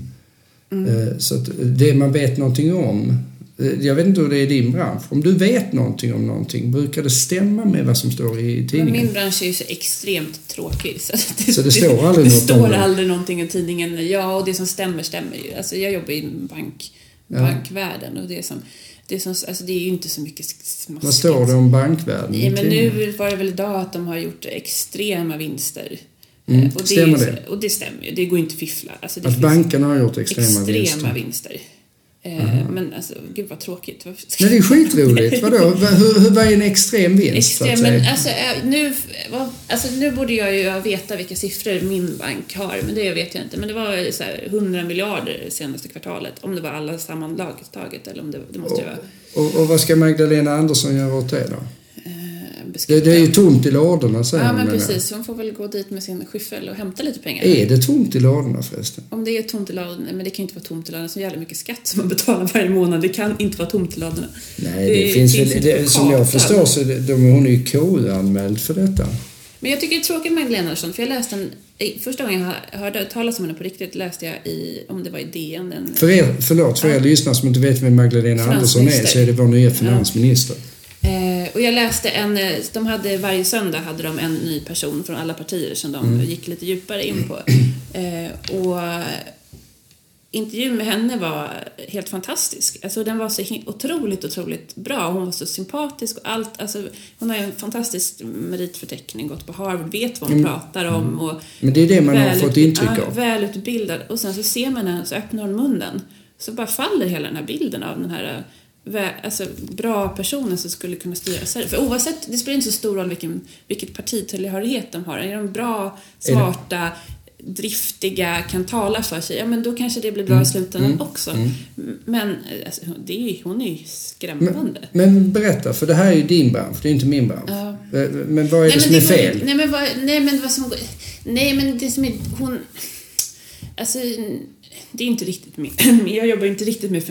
Mm. eh, Så att det man vet någonting om. eh, Jag vet inte hur det är i din bransch. Om du vet någonting om någonting, brukar det stämma med vad som står i Men tidningen? min bransch är ju så extremt tråkig. Så det, Så det står aldrig det något om står det? aldrig någonting i tidningen. Ja, och det som stämmer, stämmer ju. Alltså, jag jobbar i bank, Ja. bankvärlden och det som... Det, som, alltså, det är ju inte så mycket smaskigt. Vad står det om bankvärlden? Nej, men nu var det väl idag att de har gjort extrema vinster. Mm, Eh, och det stämmer ju det? Och det stämmer ju. Det går inte att fiffla. Alltså, Att finns bankerna har gjort extrema, extrema vinster? vinster. Eh, Men alltså, gud vad tråkigt. Nej, det är skitroligt. Vadå? Va- Hur, hur, vad är en extrem vinst? Extrem, men alltså, eh, nu, alltså nu borde jag ju veta vilka siffror min bank har, men det vet jag inte. Men det var så här 100 miljarder senaste kvartalet, om det var alla sammantaget eller om det, det måste ju vara Och, och vad ska Magdalena Andersson göra åt det då? Eh, Det, det är ju tomt i ladorna säger Ja, men precis. Hon får väl gå dit med sin skyffel och hämta lite pengar. Är det tomt i ladorna förresten? Om det är tomt i ladorna, men det kan ju inte vara tomt i ladorna. Så jävla mycket skatt som man betalar varje månad. Det kan inte vara tomt i ladorna. Nej, det, finns väl... inte Det, som jag förstår så är det, de, hon är ju KU-anmäld för detta. Men jag tycker det är tråkigt med Magdalena Andersson, för jag läste en... Första gången jag hörde talas om henne på riktigt läste jag i, om det var i DN, en För er, förlåt, för er lyssnare som inte vet vem Magdalena Andersson är så är det vår nya finansminister. Eh, och jag läste en, eh, de hade varje söndag hade de en ny person från alla partier som de Mm. gick lite djupare in på. Eh, och intervjun med henne var helt fantastisk. Alltså den var så otroligt, otroligt bra. Hon var så sympatisk och allt. Alltså, hon har en fantastisk meritförteckning, gått på Harvard, vet vad hon pratar om. Och Men det är det man har fått intryck av. Välutbildad. Och sen så ser man henne, så öppnar hon munnen. Så bara faller hela den här bilden av den här alltså, bra personen som skulle kunna styra Sverige. För oavsett, det spelar inte så stor roll vilken, vilket partitillhörighet de har. Är de bra, det- smarta, driftiga, kan tala för sig, ja men då kanske det blir bra i slutändan också. Men alltså, det är, hon är ju skrämmande. Men berätta, för det här är ju din bransch, det är inte min bransch. Ja. Eh, Men vad är det som men är går- fel? Nej men, vad, nej men vad som Nej men det som är... Hon... Alltså, det är inte riktigt min... Jag jobbar inte riktigt med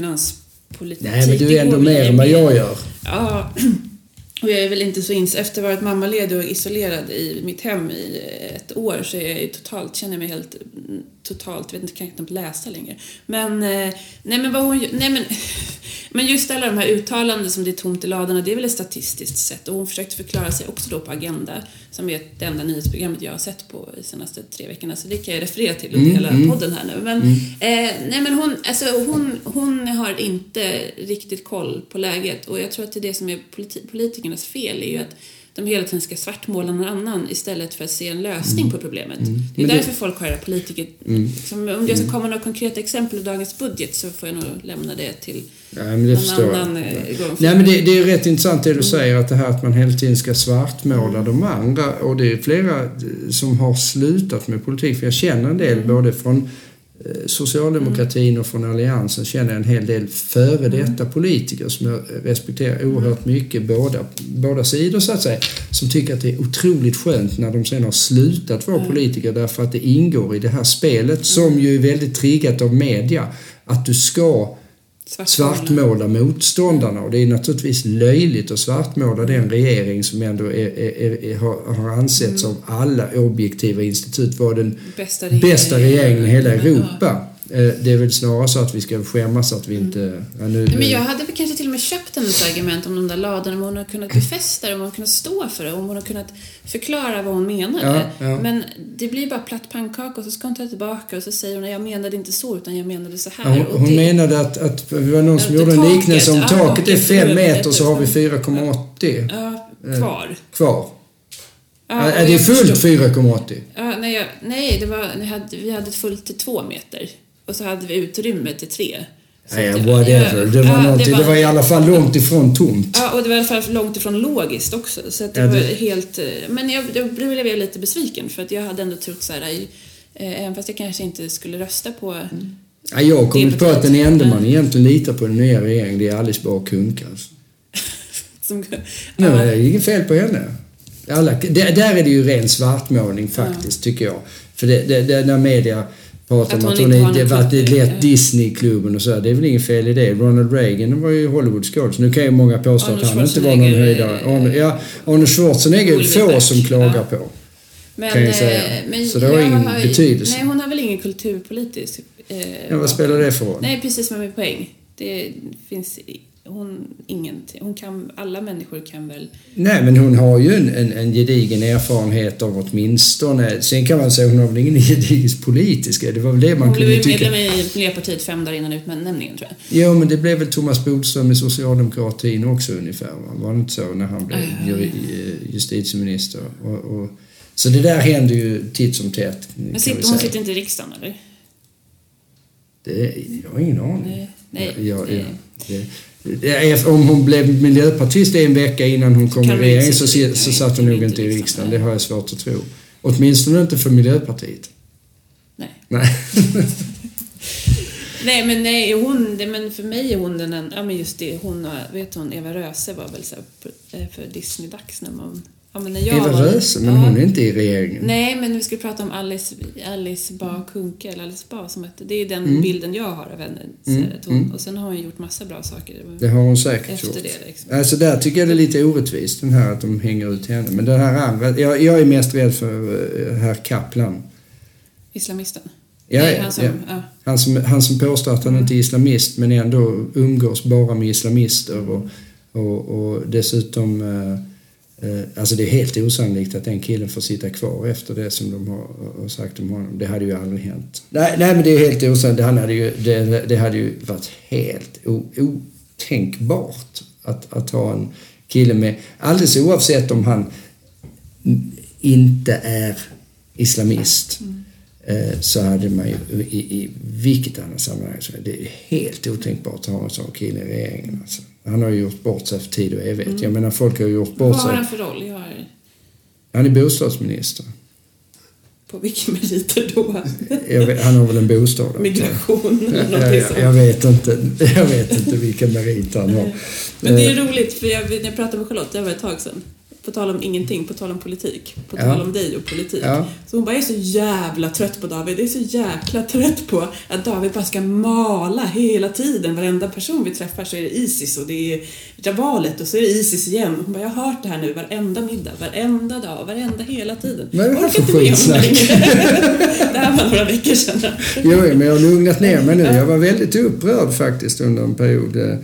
finanspolitik. Nej, men du är ändå mer än vad jag gör. Ja, och jag är väl inte så ins... Efter att ha varit mammaledig och isolerad i mitt hem i ett år så är jag ju totalt, känner jag mig helt totalt, vet inte, kan knappt läsa längre. Men, eh, nej men vad hon nej men, men just alla de här uttalanden som det är tomt i ladorna, det är väl ett statistiskt sätt. Och hon försökte förklara sig också då på Agenda, som är det enda nyhetsprogrammet jag har sett på de senaste tre veckorna, så det kan jag referera till under hela podden här nu. Men, eh, nej men hon, alltså hon, hon har inte riktigt koll på läget. Och jag tror att det är det som är politi- politikernas fel, är ju att de hela tiden ska svartmåla någon annan istället för att se en lösning på problemet. Det är Men det- Mm. därför folk har politiker... Som, om jag ska komma med några konkreta exempel ur dagens budget så får jag nog lämna det till Ja, men det någon förstår annan jag. eh, gång. Nej men det, det är rätt intressant det du säger att det här att man hela tiden ska svartmåla de andra. Och det är flera som har slutat med politik. För jag känner en del både från socialdemokratin och från alliansen känner jag en hel del före detta politiker som jag respekterar oerhört mycket. Båda, båda sidor så att säga som tycker att det är otroligt skönt när de sen har slutat vara politiker därför att det ingår i det här spelet som ju är väldigt triggat av media att du ska svartmåla motståndarna och det är naturligtvis löjligt att svartmåla den regering som ändå är, är, är, har, har ansetts av alla objektiva institut vara den Bästa regeringen. bästa regeringen i hela. Europa. Eh, Det är väl snarare så att vi ska skämmas att vi inte... Ja, nu, Nej, men jag hade väl kanske till och med köpt hennes argument om de där ladorna, om hon har kunnat befästa det, om hon har kunnat stå för det, om hon har kunnat förklara vad hon menade. Ja, ja. Men det blir bara platt pannkaka och så ska hon ta tillbaka och så säger hon att jag menade inte så utan jag menade så här. Hon, hon det, menade att, att det var någon som gjorde en liknelse om taket är och- fem meter så har vi 4,80 Ja, kvar. kvar. Ja, är det fullt förstod- 4,80? Ja, nej, jag, nej det var, hade, vi hade fullt till två meter. Och så hade vi utrymme till tre. Nej, att- whatever. Det var, ja, någonting, det var i alla fall långt ifrån tomt. Ja, och det var i alla fall långt ifrån logiskt också. Så det Ja, det- var helt... eh, Men jag, jag blev jag lite besviken för att jag hade ändå trott så här, eh, även fast jag kanske inte skulle rösta på... Ja, jag har kommit Det på att den enda man egentligen litar på den nya regeringen, det är Alice Bah Kuhnke. Alltså. Som, Nej, men det är inget fel på henne. Alla, det, där är det ju ren svartmålning faktiskt, tycker jag. För det, det, det, när media pratar om hon att hon inte har det någon varit kultur, lätt. Disneyklubben och så, det är väl inget fel i det. Ronald Reagan var ju Hollywoodskådis. Nu kan ju många påstå Arnold att han inte var någon höjdare. eh, Arne, ja, Arne Schwarzenegger är få som klagar på. men, kan jag eh, säga. men Så det har ingen betydelse. Nej, hon har väl ingen kulturpolitisk... Eh, Ja, vad spelar det för roll? Nej, precis med min poäng. Det finns... Hon, ingenting. Hon kan... Alla människor kan väl... Nej, men hon har ju en, en, en gedigen erfarenhet av åtminstone... Sen kan man säga att hon har väl ingen gedigen politisk. Det var väl det man Hon blev kunde tycka. medlem i Miljöpartiet fem dagar innan utnämningen, tror jag. Jo, men det blev väl Thomas Bodström i socialdemokratin också ungefär. va? Var det inte så när han blev ju, eh, justitieminister? Och, och, så det där händer ju titt som tätt. Men sitter, hon sitter inte i riksdagen, eller? Det, jag har ingen aning. Nej. Nej. Ja, ja, nej. det, om hon blev miljöpartist en vecka innan hon kom i regeringen inte så, så satt hon nog inte i i riksdagen. Det har jag svårt att tro. Åtminstone inte för Miljöpartiet. Nej. Nej. Nej, men nej, hon, men för mig är hon den enda, ja men just det, hon vet hon, Eva Röse var väl så för Disney-dags när man, ja men när jag Eva var, Röse, men ja, hon är inte i regeringen. Nej, men vi skulle prata om Alice, Alice Bah Kuhnke, eller Alice Bah som hette, det är den bilden jag har av henne. Mm, hon, mm. Och sen har hon gjort massa bra saker. Det var har hon säkert efter gjort. det liksom. Alltså där tycker jag det är lite orättvist den här att de hänger ut henne. Men den här andra, jag, jag är mest rädd för eh, herr Kaplan. Islamisten. Ja, Nej, han som, ja. ja. Han som, han som påstår att han inte är islamist men ändå umgås bara med islamister och, och, och dessutom Eh, alltså det är helt osannolikt att den killen får sitta kvar efter det som de har, sagt om honom. Det hade ju aldrig hänt. Nej, nej men det är helt osannolikt. Han hade ju, det, det hade ju varit helt otänkbart att, att ha en kille med, alldeles oavsett om han inte är islamist. Mm. Så hade man ju i, i vilket annat sammanhang så det är helt otänkbart att ha en sån kille i regeringen. Alltså. Han har ju gjort bort sig för tid och evighet. Mm. Jag menar folk har gjort bort sig. Vad har han för roll? Har... Han är bostadsminister. På vilka meriter då? Vet, han har väl en bostad? Migration eller jag, jag, jag, vet inte, jag vet inte vilka meriter han har. Men det är eh. roligt, för jag, när jag pratade med Charlotte, det var ett tag sedan på tal om ingenting, på tal om politik, på tal ja. om dig och politik. Ja. Så hon bara, jag är så jävla trött på David, jag är så jäkla trött på att David bara ska mala hela tiden. Varenda person vi träffar så är det Isis och det är Javalet och så är det Isis igen. Hon bara, jag har hört det här nu varenda middag, varenda dag, varenda hela tiden. Vad är det här för skitsnack? det här var några veckor sedan. jo, men jag har lugnat ner mig nu. Jag var väldigt upprörd faktiskt under en period Eh,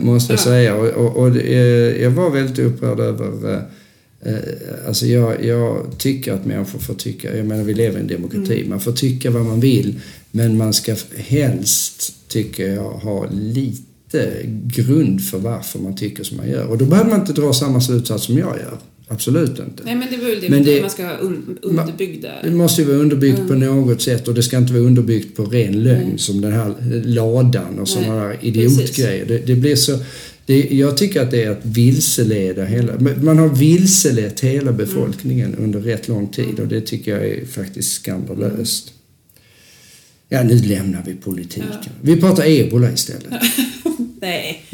måste jag säga. Och, och, och eh, jag var väldigt upprörd över eh, Alltså jag, jag, tycker att människor får tycka, jag menar vi lever i en demokrati, mm. man får tycka vad man vill men man ska helst, tycker jag, ha lite grund för varför man tycker som man gör. Och då behöver man inte dra samma slutsats som jag gör. Absolut inte. Nej men det är väl det, men det man ska ha un underbyggda... Det måste ju vara underbyggt mm. på något sätt och det ska inte vara underbyggt på ren lögn mm. som den här ladan och sådana här idiotgrejer. Det, det, blir så... Det, jag tycker att det är att vilseleda hela... Man har vilselett hela befolkningen mm. under rätt lång tid och det tycker jag är faktiskt skandalöst. Ja, nu lämnar vi politiken. Ja. Vi pratar ebola istället. Nej.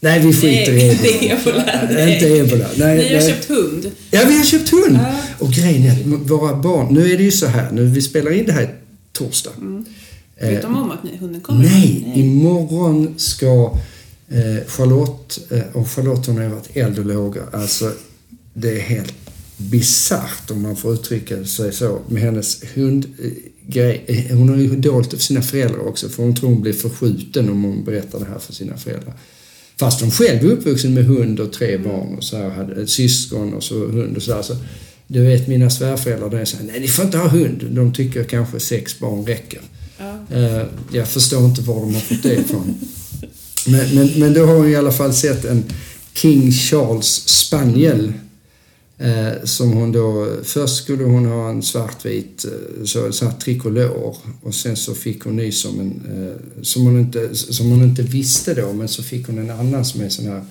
Nej, vi skiter i ebola. Nej, inte ebola. Nej, Ni har nej. köpt hund. Ja, vi har köpt hund. Ja. Och grejen är att våra barn, nu är det ju så här, nu vi spelar in det här torsdag. Mm. Vet de om att ni, hunden kommer? Nej, nej. imorgon ska eh, Charlotte, eh, och Charlotte hon har varit eld och låga, alltså det är helt bisarrt om man får uttrycka sig så med hennes hundgrej. Eh, hon har ju dolt det för sina föräldrar också för hon tror hon blir förskjuten om hon berättar det här för sina föräldrar. Fast de själv är uppvuxen med hund och tre barn och så här, hade ett syskon och så hund och så här, så Du vet mina svärföräldrar, de säger nej ni får inte ha hund. De tycker kanske sex barn räcker. Ja. Uh, jag förstår inte var de har fått det ifrån. Men, men, men då har hon i alla fall sett en King Charles spaniel som hon då, först skulle hon ha en svartvit eh, så, så här trikolor och sen så fick hon ny som en, eh, som hon, inte, som hon inte visste då, men så fick hon en annan som är sån här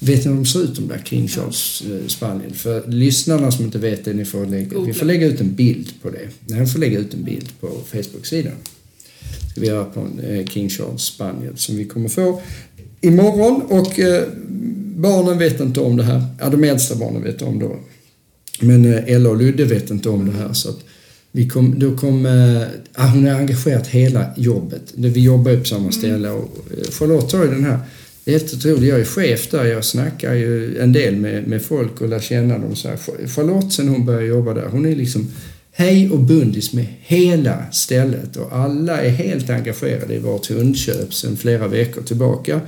Vet ni hur de ser ut de där King Charles eh, Spanien? För lyssnarna som inte vet det, ni får lägga, vi får lägga ut en bild på det. Nej, får lägga ut en bild på Facebook-sidan. ska vi göra på en eh, King Charles Spaniel som vi kommer få imorgon och eh, barnen vet inte om det här. Ja, de äldsta barnen vet om det. Men eh, Ella och Ludde vet inte om det här. Så vi kom, då kom, eh, hon har engagerat hela jobbet. Vi jobbar ju på samma mm. ställe och eh, Charlotte har ju den här det är helt otroligt. Jag är chef där. Jag snackar ju en del med, med folk och lär känna dem. Så här. Charlotte, sen hon började jobba där, hon är liksom hej och bundis med hela stället och alla är helt engagerade i vårt hundköp sedan flera veckor tillbaka.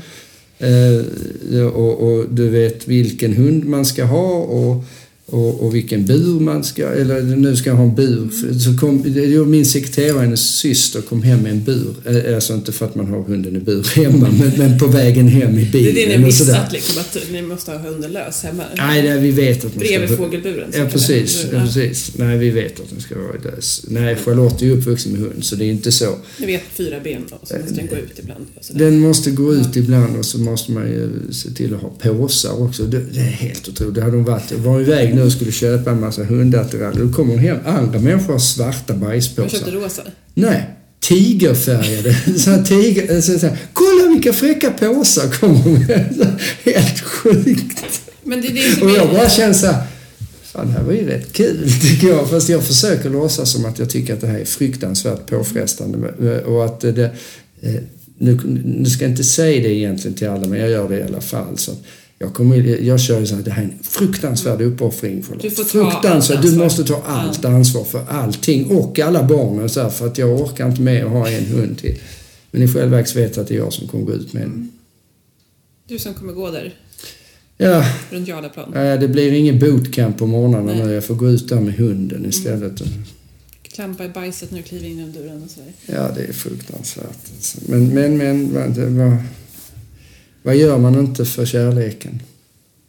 Eh, och, och, du vet vilken hund man ska ha och och, och vilken bur man ska, eller nu ska jag ha en bur. Så kom, min sekreterare, hennes syster, kom hem med en bur. Eh, alltså inte för att man har hunden i bur hemma, men, men på vägen hem i bilen. Det är det ni missat, liksom, att ni måste ha hunden lös hemma? Nej, det, vi vet att man Bredvid ska... fågelburen? Ja, precis. Ja, precis. Nej, vi vet att den ska vara lös. Nej, Charlotte är ju uppvuxen med hund, så det är inte så. Ni vet fyra ben då, så måste den gå ut ibland? Den måste gå ut ja. ibland och så måste man ju se till att ha påsar också. Det, det är helt otroligt. Det hade hon varit. var iväg nu skulle köpa en massa hundattiraljer. Då kommer hon hem. Andra människor har svarta bajspåsar. Jag köpte rosa? Nej. Tigerfärgade. så tiger, så, så, kolla vilka fräcka påsar kommer hon med. Helt sjukt. Men det är det som och jag bara känner så här, Fan, det här var ju rätt kul tycker jag. Fast jag försöker låtsas som att jag tycker att det här är fruktansvärt påfrestande. Och att det, eh, nu, nu ska jag inte säga det egentligen till alla, men jag gör det i alla fall. Så jag, kommer, jag kör ju så här, det här är en fruktansvärd uppoffring. För du får ta fruktansvärd, Du måste ta allt ansvar för allting och alla barnen så här, för att jag orkar inte med att ha en hund till. Men i själva verket vet jag att det är jag som kommer gå ut med den. Du som kommer gå där? Ja, runt Jarlaplan. nej, det blir ingen bootcamp på morgnarna nu. Jag får gå ut där med hunden istället. Klampa i bajset när du kliver in genom dörren och sådär. Ja, det är fruktansvärt. Men, men, men det- vad, vad gör man inte för kärleken?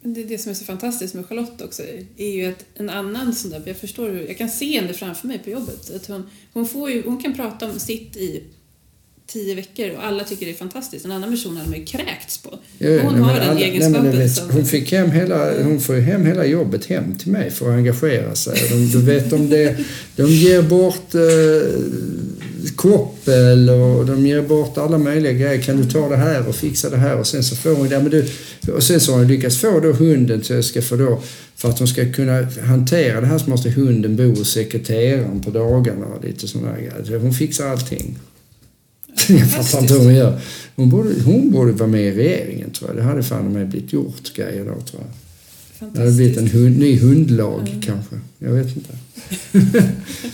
Men det är det som är så fantastiskt med Charlotte också, är ju att en annan sån där, jag förstår hur, jag kan se henne framför mig på jobbet. Att hon, hon, får ju, hon kan prata om sitt i tio veckor och alla tycker det är fantastiskt. En annan person hade man ju kräkts på. Jo, hon nej, har den alla- nej, egenskapen du vet, som... hon, fick hem hela, hon får ju hem hela jobbet hem till mig för att engagera sig. De, du vet, de, det, de ger bort eh, koppel och de ger bort alla möjliga grejer. Kan du ta det här och fixa det här? Och sen så får hon, ja, men du, och sen så har hon lyckats få då hunden så jag ska få då, för att hon ska kunna hantera det här så måste hunden bo hos sekreteraren på dagarna och lite sådana grejer. Hon fixar allting. Jag fattar inte hur hon gör. Hon borde, hon borde vara med i regeringen tror jag. Det hade fan med blivit gjort grejer då tror jag. Det hade blivit en hund, ny hundlag kanske. Jag vet inte.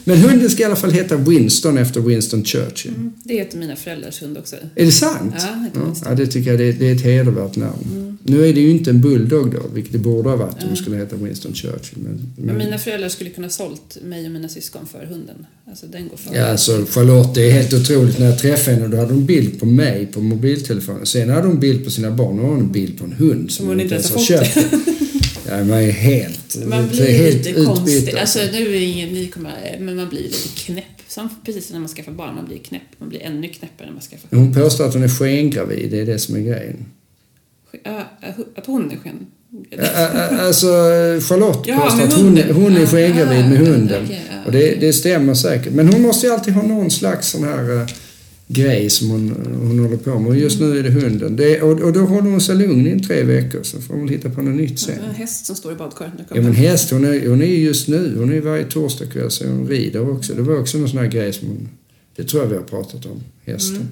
Men hunden ska i alla fall heta Winston efter Winston Churchill. Mm, Det heter mina föräldrars hund också. Är det sant? Ja, det Ja, det tycker jag det är, det är ett hedervärt namn. Nu är det ju inte en bulldog då, vilket det borde ha varit om det skulle heta Winston Churchill. Men, Men men, mina föräldrar skulle kunna sålt mig och mina syskon för hunden. Alltså den går före. Ja, alltså Charlotte, det är helt otroligt. När jag träffade henne då hade hon bild på mig på mobiltelefonen. Sen hade hon bild på sina barn. Har hon en bild på en hund som hon inte ens har köpt. Ja, man är helt... Man blir är helt lite konstig. alltså. Nu är ingen, ni kommer, men man blir lite knäpp. Som precis när man skaffar barn, man blir knäpp. Man blir ännu knäppare när man skaffar Hon påstår att hon är skengravid, det är det som är grejen. Att hon är sken... Alltså Charlotte Ja, påstår att hon, hunden. hon är skengravid med hunden. Och det, det stämmer säkert. Men hon måste ju alltid ha någon slags sån här eh, grej som hon, hon håller på med. Och just nu är det hunden. Det, och, och då håller hon sig lugn i tre veckor så får hon hitta på något nytt sen. En häst som står i badkaret. Ja men häst, hon är, hon är ju just nu, hon är varje torsdagkväll så hon rider också. Det var också någon sån här grej som hon, det tror jag vi har pratat om, hästen. Mm.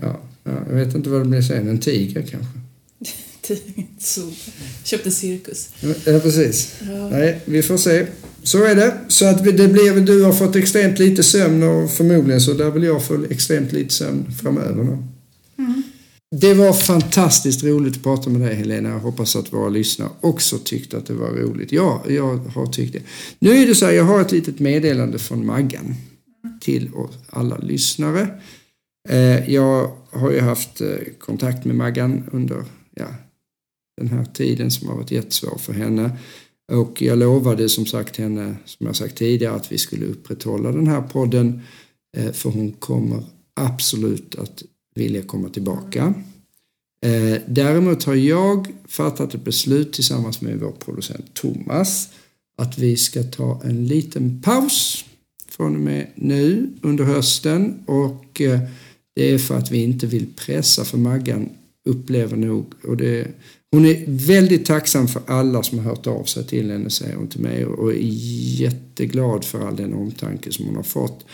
Ja, ja, jag vet inte vad det blir sen, en tiger kanske? så, köpt en cirkus. Ja, precis. Ja. Nej, vi får se. Så är det. Så att det blir, du har fått extremt lite sömn och förmodligen så där vill jag få extremt lite sömn framöver. Då. Mm. Det var fantastiskt roligt att prata med dig Helena. Jag hoppas att våra lyssnare också tyckte att det var roligt. Ja, jag har tyckt det. Nu är det så här, jag har ett litet meddelande från Maggan till alla lyssnare. Eh, Jag har ju haft eh, kontakt med Maggan under ja, den här tiden som har varit jättesvår för henne. Och jag lovade som sagt henne, som jag sagt tidigare, att vi skulle upprätthålla den här podden. Eh, för hon kommer absolut att vilja komma tillbaka. Eh, däremot har jag fattat ett beslut tillsammans med vår producent Thomas att vi ska ta en liten paus från och med nu under hösten och eh, det är för att vi inte vill pressa för Maggan upplever nog och det, hon är väldigt tacksam för alla som har hört av sig till henne säger hon till mig och är jätteglad för all den omtanke som hon har fått.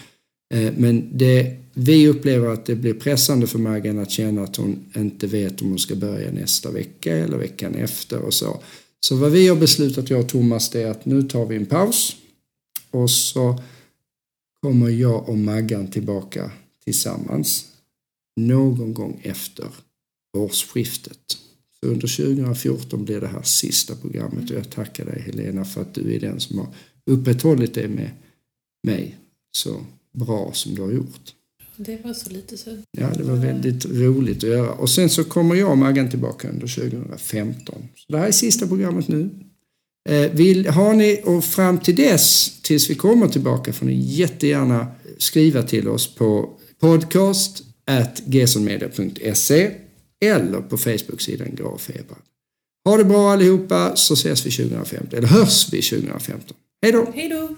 Eh, men det, vi upplever att det blir pressande för Maggan att känna att hon inte vet om hon ska börja nästa vecka eller veckan efter och så. Så vad vi har beslutat, jag och Thomas, det är att nu tar vi en paus och så kommer jag och Maggan tillbaka tillsammans någon gång efter årsskiftet. Så under 2014 blir det här sista programmet och jag tackar dig Helena för att du är den som har upprätthållit det med mig så bra som du har gjort. Det var så lite så. Ja, det var väldigt roligt att göra. Och sen så kommer jag och Maggan tillbaka under 2015. Så det här är sista programmet nu. Eh, vill, har ni, och fram till dess, tills vi kommer tillbaka, får ni jättegärna skriva till oss på podcast at eller på Facebook-sidan Gravfeber. Ha det bra allihopa så ses vi 2015, eller hörs vi 2015. Hej då! Hej då!